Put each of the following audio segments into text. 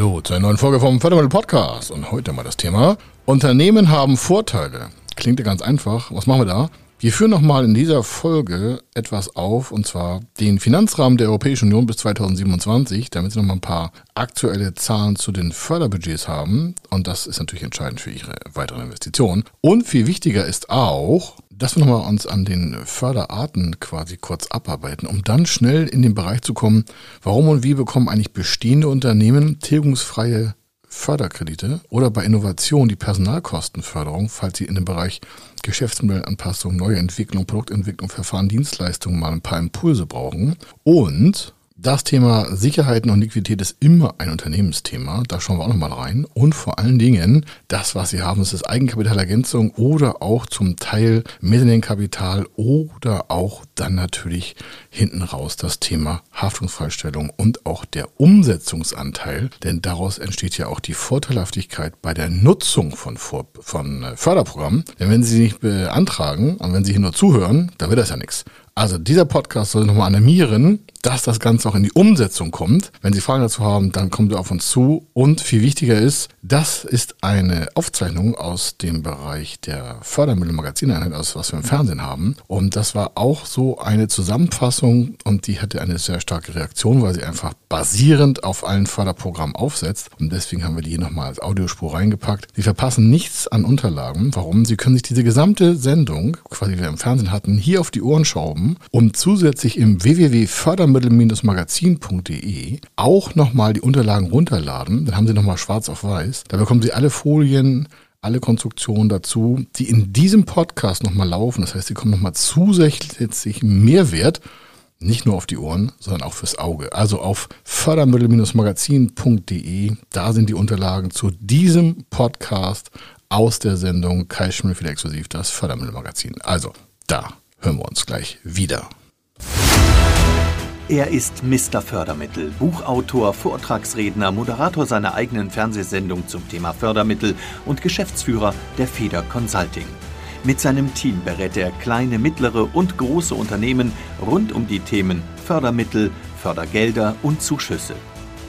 Hallo zu einer neuen Folge vom Fördermittel Podcast und heute mal das Thema Unternehmen haben Vorteile. Klingt ja ganz einfach. Was machen wir da? Wir führen nochmal in dieser Folge etwas auf, und zwar den Finanzrahmen der Europäischen Union bis 2027, damit Sie nochmal ein paar aktuelle Zahlen zu den Förderbudgets haben. Und das ist natürlich entscheidend für Ihre weiteren Investitionen. Und viel wichtiger ist auch, dass wir nochmal uns an den Förderarten quasi kurz abarbeiten, um dann schnell in den Bereich zu kommen, warum und wie bekommen eigentlich bestehende Unternehmen tilgungsfreie Förderkredite oder bei Innovation die Personalkostenförderung, falls Sie in dem Bereich Geschäftsmodellanpassung, neue Entwicklung, Produktentwicklung, Verfahren, Dienstleistungen mal ein paar Impulse brauchen. Und das Thema Sicherheiten und Liquidität ist immer ein Unternehmensthema. Da schauen wir auch nochmal rein. Und vor allen Dingen, das, was Sie haben, ist das Eigenkapitalergänzung oder auch zum Teil Mezzaninkapital oder auch dann natürlich hinten raus das Thema Haftungsfreistellung und auch der Umsetzungsanteil. Denn daraus entsteht ja auch die Vorteilhaftigkeit bei der Nutzung von, Vor von äh, Förderprogrammen. Denn wenn Sie sie nicht beantragen und wenn Sie hier nur zuhören, dann wird das ja nichts. Also dieser Podcast soll nochmal animieren, dass das Ganze auch in die Umsetzung kommt. Wenn Sie Fragen dazu haben, dann kommen Sie auf uns zu. Und viel wichtiger ist, das ist eine Aufzeichnung aus dem Bereich der Fördermittelmagazineinheit, aus was wir im Fernsehen haben. Und das war auch so eine Zusammenfassung und die hatte eine sehr starke Reaktion, weil sie einfach basierend auf allen Förderprogrammen aufsetzt. Und deswegen haben wir die hier nochmal als Audiospur reingepackt. Sie verpassen nichts an Unterlagen. Warum? Sie können sich diese gesamte Sendung, quasi wie wir im Fernsehen hatten, hier auf die Ohren schrauben und zusätzlich im www.fördermittel fördermittel-magazin.de auch nochmal die Unterlagen runterladen. Dann haben Sie nochmal schwarz auf weiß. Da bekommen Sie alle Folien, alle Konstruktionen dazu, die in diesem Podcast nochmal laufen. Das heißt, Sie kommen nochmal zusätzlich Mehrwert, nicht nur auf die Ohren, sondern auch fürs Auge. Also auf fördermittel-magazin.de, da sind die Unterlagen zu diesem Podcast aus der Sendung Kai Schmidt exklusiv, das Fördermittelmagazin. Also, da hören wir uns gleich wieder. Er ist Mr. Fördermittel, Buchautor, Vortragsredner, Moderator seiner eigenen Fernsehsendung zum Thema Fördermittel und Geschäftsführer der Feder Consulting. Mit seinem Team berät er kleine, mittlere und große Unternehmen rund um die Themen Fördermittel, Fördergelder und Zuschüsse.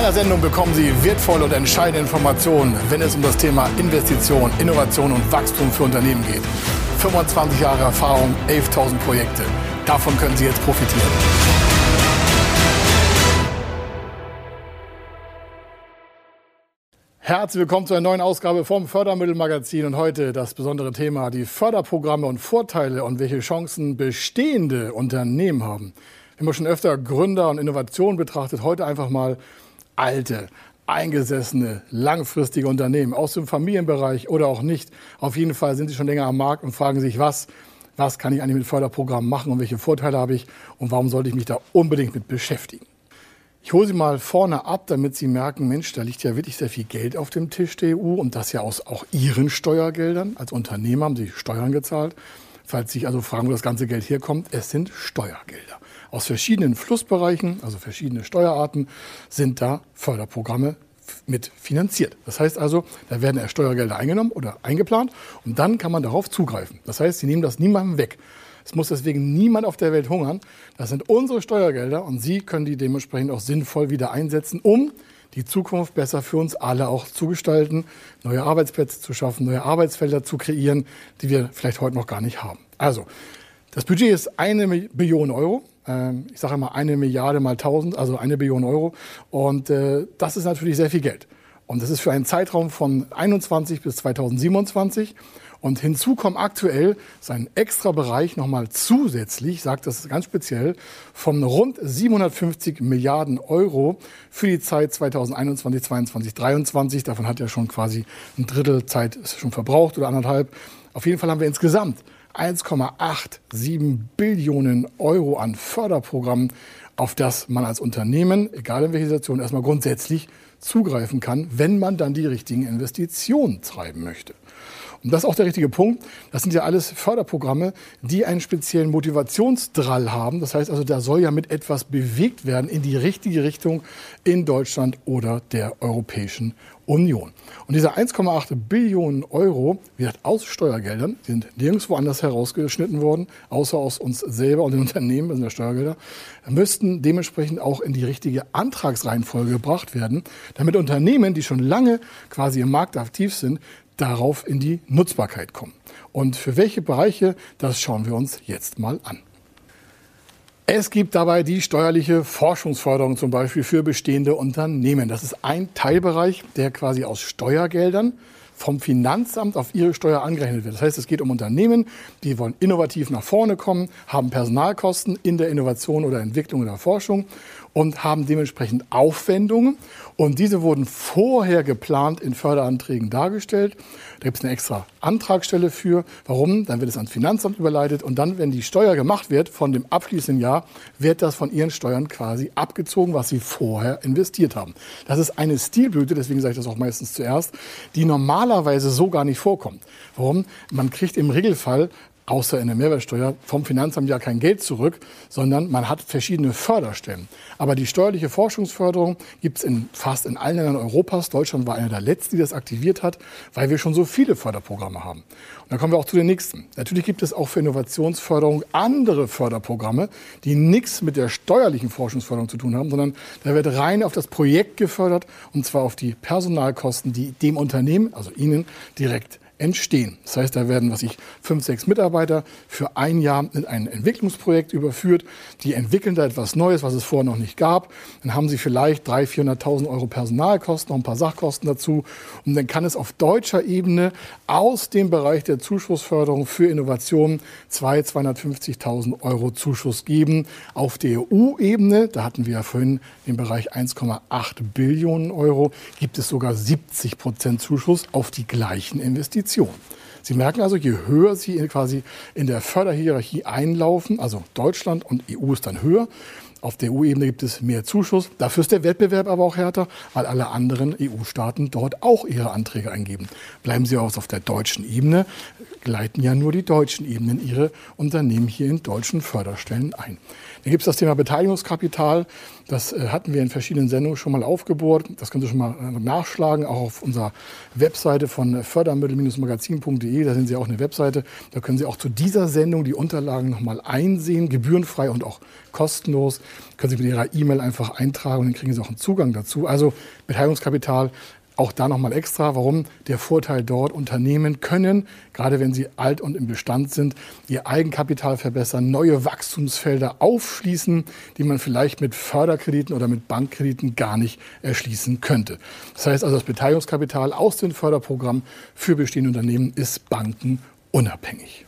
Meiner Sendung bekommen Sie wertvolle und entscheidende Informationen, wenn es um das Thema Investition, Innovation und Wachstum für Unternehmen geht. 25 Jahre Erfahrung, 11.000 Projekte. Davon können Sie jetzt profitieren. Herzlich willkommen zu einer neuen Ausgabe vom Fördermittelmagazin und heute das besondere Thema die Förderprogramme und Vorteile und welche Chancen bestehende Unternehmen haben. Wir haben schon öfter Gründer und Innovationen betrachtet, heute einfach mal alte, eingesessene, langfristige Unternehmen aus dem Familienbereich oder auch nicht. Auf jeden Fall sind sie schon länger am Markt und fragen sich, was, was kann ich eigentlich mit Förderprogrammen machen und welche Vorteile habe ich und warum sollte ich mich da unbedingt mit beschäftigen. Ich hole Sie mal vorne ab, damit Sie merken, Mensch, da liegt ja wirklich sehr viel Geld auf dem Tisch der EU und das ja aus auch Ihren Steuergeldern. Als Unternehmer haben Sie Steuern gezahlt. Falls Sie sich also fragen, wo das ganze Geld herkommt, es sind Steuergelder aus verschiedenen Flussbereichen, also verschiedene Steuerarten, sind da Förderprogramme mit finanziert. Das heißt also, da werden erst Steuergelder eingenommen oder eingeplant und dann kann man darauf zugreifen. Das heißt, sie nehmen das niemandem weg. Es muss deswegen niemand auf der Welt hungern. Das sind unsere Steuergelder und Sie können die dementsprechend auch sinnvoll wieder einsetzen, um die Zukunft besser für uns alle auch zu gestalten, neue Arbeitsplätze zu schaffen, neue Arbeitsfelder zu kreieren, die wir vielleicht heute noch gar nicht haben. Also, das Budget ist eine Billion Euro. Ähm, ich sage mal eine Milliarde mal 1000, also eine Billion Euro. Und äh, das ist natürlich sehr viel Geld. Und das ist für einen Zeitraum von 21 bis 2027. Und hinzu kommt aktuell sein extra Bereich nochmal zusätzlich, sagt das ganz speziell, von rund 750 Milliarden Euro für die Zeit 2021, 2022, 2023. Davon hat er schon quasi ein Drittel Zeit schon verbraucht oder anderthalb. Auf jeden Fall haben wir insgesamt 1,87 Billionen Euro an Förderprogrammen, auf das man als Unternehmen, egal in welcher Situation, erstmal grundsätzlich zugreifen kann, wenn man dann die richtigen Investitionen treiben möchte. Und das ist auch der richtige Punkt. Das sind ja alles Förderprogramme, die einen speziellen Motivationsdrall haben. Das heißt also, da soll ja mit etwas bewegt werden in die richtige Richtung in Deutschland oder der Europäischen Union. Und diese 1,8 Billionen Euro, gesagt, aus Steuergeldern, sind nirgendwo anders herausgeschnitten worden, außer aus uns selber und den Unternehmen, das sind ja Steuergelder, müssten dementsprechend auch in die richtige Antragsreihenfolge gebracht werden, damit Unternehmen, die schon lange quasi im Markt aktiv sind, darauf in die Nutzbarkeit kommen. Und für welche Bereiche, das schauen wir uns jetzt mal an. Es gibt dabei die steuerliche Forschungsförderung zum Beispiel für bestehende Unternehmen. Das ist ein Teilbereich, der quasi aus Steuergeldern vom Finanzamt auf ihre Steuer angerechnet wird. Das heißt, es geht um Unternehmen, die wollen innovativ nach vorne kommen, haben Personalkosten in der Innovation oder Entwicklung oder Forschung und haben dementsprechend Aufwendungen. Und diese wurden vorher geplant in Förderanträgen dargestellt. Da gibt es eine extra Antragstelle für. Warum? Dann wird es ans Finanzamt überleitet und dann, wenn die Steuer gemacht wird von dem abschließenden Jahr, wird das von ihren Steuern quasi abgezogen, was sie vorher investiert haben. Das ist eine Stilblüte, deswegen sage ich das auch meistens zuerst, die normalerweise so gar nicht vorkommt. Warum? Man kriegt im Regelfall außer in der Mehrwertsteuer, vom Finanzamt ja kein Geld zurück, sondern man hat verschiedene Förderstellen. Aber die steuerliche Forschungsförderung gibt es in fast in allen Ländern Europas. Deutschland war einer der letzten, die das aktiviert hat, weil wir schon so viele Förderprogramme haben. Und dann kommen wir auch zu den nächsten. Natürlich gibt es auch für Innovationsförderung andere Förderprogramme, die nichts mit der steuerlichen Forschungsförderung zu tun haben, sondern da wird rein auf das Projekt gefördert und zwar auf die Personalkosten, die dem Unternehmen, also Ihnen, direkt entstehen. Das heißt, da werden, was ich, fünf, sechs Mitarbeiter für ein Jahr in ein Entwicklungsprojekt überführt. Die entwickeln da etwas Neues, was es vorher noch nicht gab. Dann haben sie vielleicht 300.000, 400.000 Euro Personalkosten, noch ein paar Sachkosten dazu. Und dann kann es auf deutscher Ebene aus dem Bereich der Zuschussförderung für Innovationen 200.000, 250.000 Euro Zuschuss geben. Auf der EU-Ebene, da hatten wir ja vorhin den Bereich 1,8 Billionen Euro, gibt es sogar 70 Prozent Zuschuss auf die gleichen Investitionen. Investition. Sie merken also, je höher Sie quasi in der Förderhierarchie einlaufen, also Deutschland und EU ist dann höher, auf der EU-Ebene gibt es mehr Zuschuss. Dafür ist der Wettbewerb aber auch härter, weil alle anderen EU-Staaten dort auch ihre Anträge eingeben. Bleiben Sie auch auf der deutschen Ebene, gleiten ja nur die deutschen Ebenen ihre Unternehmen hier in deutschen Förderstellen ein. Dann gibt es das Thema Beteiligungskapital. Das äh, hatten wir in verschiedenen Sendungen schon mal aufgebohrt. Das können Sie schon mal äh, nachschlagen, auch auf unserer Webseite von fördermittel-magazin.de. Da sind Sie auch eine Webseite. Da können Sie auch zu dieser Sendung die Unterlagen nochmal einsehen, gebührenfrei und auch kostenlos. Können Sie mit Ihrer E-Mail einfach eintragen und dann kriegen Sie auch einen Zugang dazu. Also Beteiligungskapital auch da nochmal extra, warum der Vorteil dort Unternehmen können, gerade wenn sie alt und im Bestand sind, ihr Eigenkapital verbessern, neue Wachstumsfelder aufschließen, die man vielleicht mit Förderkrediten oder mit Bankkrediten gar nicht erschließen könnte. Das heißt also, das Beteiligungskapital aus den Förderprogrammen für bestehende Unternehmen ist bankenunabhängig.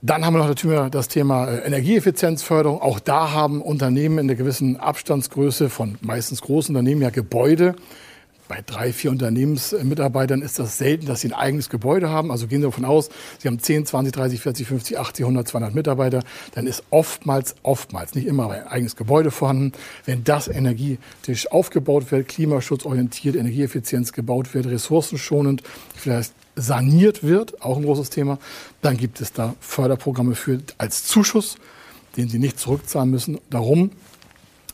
Dann haben wir noch das Thema äh, Energieeffizienzförderung. Auch da haben Unternehmen in einer gewissen Abstandsgröße von meistens großen Unternehmen ja Gebäude, bei drei, vier Unternehmensmitarbeitern ist das selten, dass sie ein eigenes Gebäude haben. Also gehen Sie davon aus, Sie haben 10, 20, 30, 40, 50, 80, 100, 200 Mitarbeiter. Dann ist oftmals, oftmals, nicht immer, ein eigenes Gebäude vorhanden. Wenn das energetisch aufgebaut wird, klimaschutzorientiert, Energieeffizienz gebaut wird, ressourcenschonend, vielleicht saniert wird, auch ein großes Thema, dann gibt es da Förderprogramme für als Zuschuss, den Sie nicht zurückzahlen müssen. Darum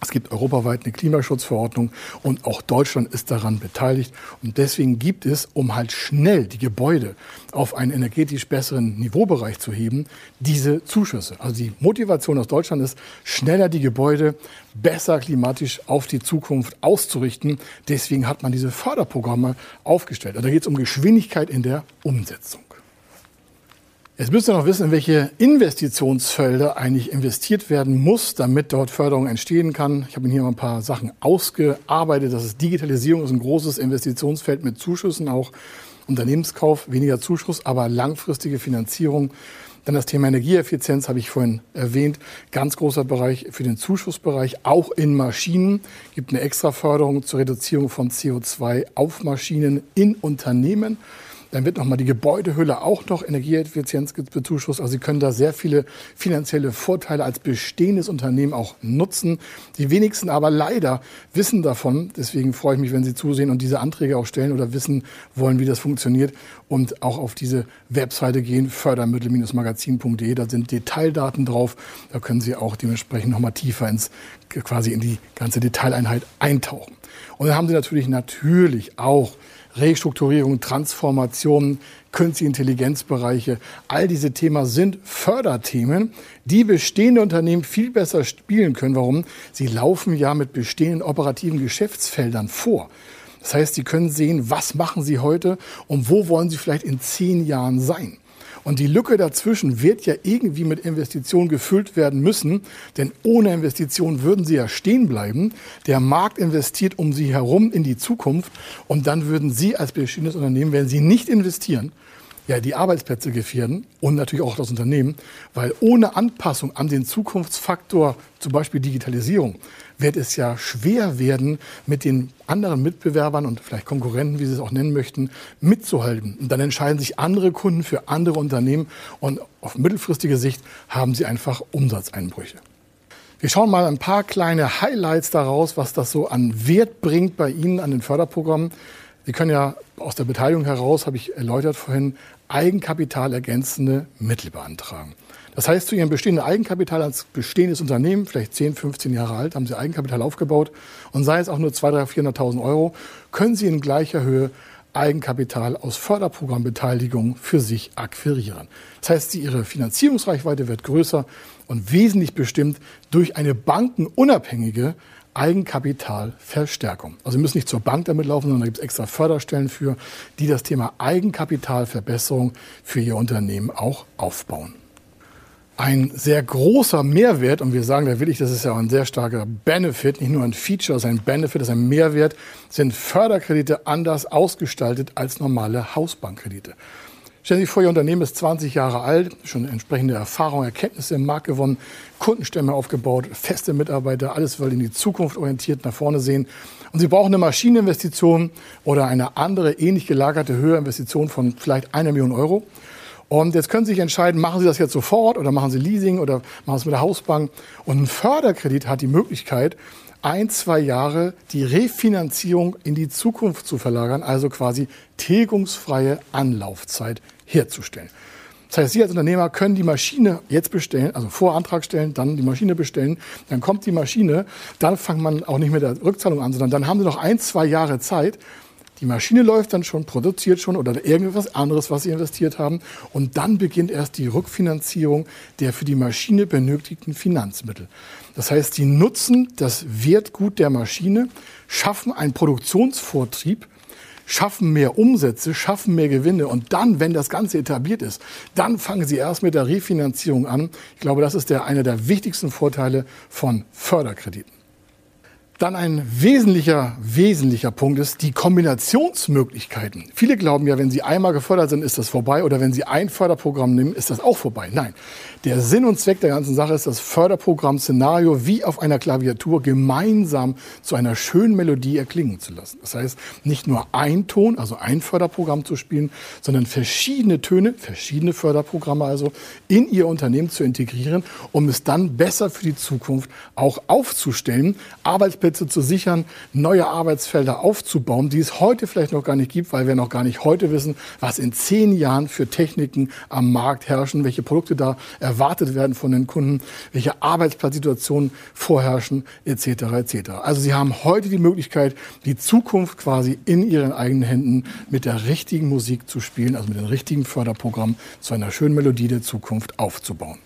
es gibt europaweit eine Klimaschutzverordnung und auch Deutschland ist daran beteiligt. Und deswegen gibt es, um halt schnell die Gebäude auf einen energetisch besseren Niveaubereich zu heben, diese Zuschüsse. Also die Motivation aus Deutschland ist, schneller die Gebäude besser klimatisch auf die Zukunft auszurichten. Deswegen hat man diese Förderprogramme aufgestellt. Also da geht es um Geschwindigkeit in der Umsetzung. Jetzt müsst ihr noch wissen, in welche Investitionsfelder eigentlich investiert werden muss, damit dort Förderung entstehen kann. Ich habe Ihnen hier mal ein paar Sachen ausgearbeitet. Das ist Digitalisierung, ist ein großes Investitionsfeld mit Zuschüssen, auch Unternehmenskauf, weniger Zuschuss, aber langfristige Finanzierung. Dann das Thema Energieeffizienz habe ich vorhin erwähnt. Ganz großer Bereich für den Zuschussbereich, auch in Maschinen. Gibt eine extra Förderung zur Reduzierung von CO2 auf Maschinen in Unternehmen. Dann wird nochmal die Gebäudehülle auch noch Energieeffizienz bezuschusst. Also Sie können da sehr viele finanzielle Vorteile als bestehendes Unternehmen auch nutzen. Die wenigsten aber leider wissen davon. Deswegen freue ich mich, wenn Sie zusehen und diese Anträge auch stellen oder wissen wollen, wie das funktioniert und auch auf diese Webseite gehen, fördermittel-magazin.de. Da sind Detaildaten drauf. Da können Sie auch dementsprechend nochmal tiefer ins, quasi in die ganze Detaileinheit eintauchen. Und dann haben Sie natürlich, natürlich auch Restrukturierung, Transformation, künstliche Intelligenzbereiche. All diese Themen sind Förderthemen, die bestehende Unternehmen viel besser spielen können. Warum? Sie laufen ja mit bestehenden operativen Geschäftsfeldern vor. Das heißt, Sie können sehen, was machen Sie heute und wo wollen Sie vielleicht in zehn Jahren sein. Und die Lücke dazwischen wird ja irgendwie mit Investitionen gefüllt werden müssen, denn ohne Investitionen würden sie ja stehen bleiben. Der Markt investiert um sie herum in die Zukunft und dann würden Sie als bestehendes Unternehmen, wenn Sie nicht investieren, ja, die Arbeitsplätze gefährden und natürlich auch das Unternehmen, weil ohne Anpassung an den Zukunftsfaktor, zum Beispiel Digitalisierung, wird es ja schwer werden, mit den anderen Mitbewerbern und vielleicht Konkurrenten, wie Sie es auch nennen möchten, mitzuhalten. Und dann entscheiden sich andere Kunden für andere Unternehmen und auf mittelfristige Sicht haben sie einfach Umsatzeinbrüche. Wir schauen mal ein paar kleine Highlights daraus, was das so an Wert bringt bei Ihnen an den Förderprogrammen. Sie können ja aus der Beteiligung heraus, habe ich erläutert vorhin, Eigenkapital ergänzende Mittel beantragen. Das heißt, zu Ihrem bestehenden Eigenkapital als bestehendes Unternehmen, vielleicht 10, 15 Jahre alt, haben Sie Eigenkapital aufgebaut und sei es auch nur 200.000, 300.000, 400.000 Euro, können Sie in gleicher Höhe Eigenkapital aus Förderprogrammbeteiligung für sich akquirieren. Das heißt, Ihre Finanzierungsreichweite wird größer und wesentlich bestimmt durch eine bankenunabhängige Eigenkapitalverstärkung. Also Sie müssen nicht zur Bank damit laufen, sondern da gibt es extra Förderstellen für, die das Thema Eigenkapitalverbesserung für Ihr Unternehmen auch aufbauen. Ein sehr großer Mehrwert, und wir sagen da wirklich, das ist ja ein sehr starker Benefit, nicht nur ein Feature, sondern ein Benefit, das ist ein Mehrwert, sind Förderkredite anders ausgestaltet als normale Hausbankkredite. Stellen Sie sich vor, Ihr Unternehmen ist 20 Jahre alt, schon entsprechende Erfahrungen, Erkenntnisse im Markt gewonnen, Kundenstämme aufgebaut, feste Mitarbeiter, alles will in die Zukunft orientiert nach vorne sehen. Und Sie brauchen eine Maschineninvestition oder eine andere ähnlich gelagerte höhere Investition von vielleicht einer Million Euro. Und jetzt können Sie sich entscheiden, machen Sie das jetzt sofort oder machen Sie Leasing oder machen Sie es mit der Hausbank. Und ein Förderkredit hat die Möglichkeit, ein, zwei Jahre die Refinanzierung in die Zukunft zu verlagern, also quasi tilgungsfreie Anlaufzeit herzustellen. Das heißt, Sie als Unternehmer können die Maschine jetzt bestellen, also Vorantrag stellen, dann die Maschine bestellen, dann kommt die Maschine, dann fängt man auch nicht mit der Rückzahlung an, sondern dann haben Sie noch ein, zwei Jahre Zeit. Die Maschine läuft dann schon, produziert schon oder irgendwas anderes, was Sie investiert haben. Und dann beginnt erst die Rückfinanzierung der für die Maschine benötigten Finanzmittel. Das heißt, Sie nutzen das Wertgut der Maschine, schaffen einen Produktionsvortrieb, schaffen mehr Umsätze, schaffen mehr Gewinne und dann, wenn das Ganze etabliert ist, dann fangen Sie erst mit der Refinanzierung an. Ich glaube, das ist der, einer der wichtigsten Vorteile von Förderkrediten. Dann ein wesentlicher, wesentlicher Punkt ist die Kombinationsmöglichkeiten. Viele glauben ja, wenn sie einmal gefördert sind, ist das vorbei oder wenn sie ein Förderprogramm nehmen, ist das auch vorbei. Nein, der Sinn und Zweck der ganzen Sache ist, das Förderprogramm-Szenario wie auf einer Klaviatur gemeinsam zu einer schönen Melodie erklingen zu lassen. Das heißt, nicht nur ein Ton, also ein Förderprogramm zu spielen, sondern verschiedene Töne, verschiedene Förderprogramme also in ihr Unternehmen zu integrieren, um es dann besser für die Zukunft auch aufzustellen, Arbeitsplätze zu sichern, neue Arbeitsfelder aufzubauen, die es heute vielleicht noch gar nicht gibt, weil wir noch gar nicht heute wissen, was in zehn Jahren für Techniken am Markt herrschen, welche Produkte da erwartet werden von den Kunden, welche Arbeitsplatzsituationen vorherrschen, etc. etc. Also Sie haben heute die Möglichkeit, die Zukunft quasi in Ihren eigenen Händen mit der richtigen Musik zu spielen, also mit dem richtigen Förderprogramm zu einer schönen Melodie der Zukunft aufzubauen.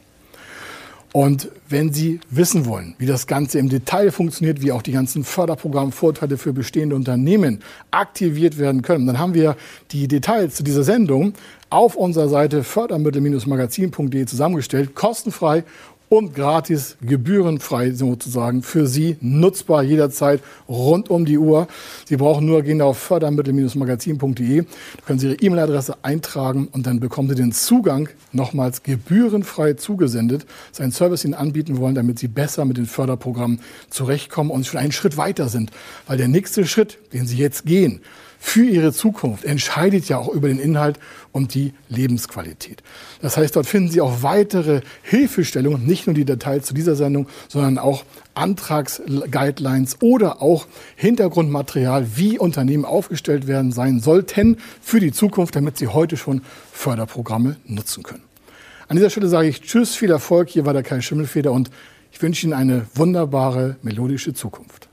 Und wenn Sie wissen wollen, wie das Ganze im Detail funktioniert, wie auch die ganzen Förderprogrammvorteile für bestehende Unternehmen aktiviert werden können, dann haben wir die Details zu dieser Sendung auf unserer Seite fördermittel-magazin.de zusammengestellt, kostenfrei und gratis, gebührenfrei sozusagen für Sie, nutzbar jederzeit, rund um die Uhr. Sie brauchen nur gehen auf fördermittel-magazin.de, da können Sie Ihre E-Mail-Adresse eintragen und dann bekommen Sie den Zugang nochmals gebührenfrei zugesendet, seinen Service Ihnen anbieten wollen, damit Sie besser mit den Förderprogrammen zurechtkommen und schon einen Schritt weiter sind. Weil der nächste Schritt, den Sie jetzt gehen, für ihre Zukunft entscheidet ja auch über den Inhalt und die Lebensqualität. Das heißt, dort finden Sie auch weitere Hilfestellungen, nicht nur die Details zu dieser Sendung, sondern auch Antragsguidelines oder auch Hintergrundmaterial, wie Unternehmen aufgestellt werden sein sollten für die Zukunft, damit sie heute schon Förderprogramme nutzen können. An dieser Stelle sage ich Tschüss, viel Erfolg. Hier war der Kai Schimmelfeder und ich wünsche Ihnen eine wunderbare melodische Zukunft.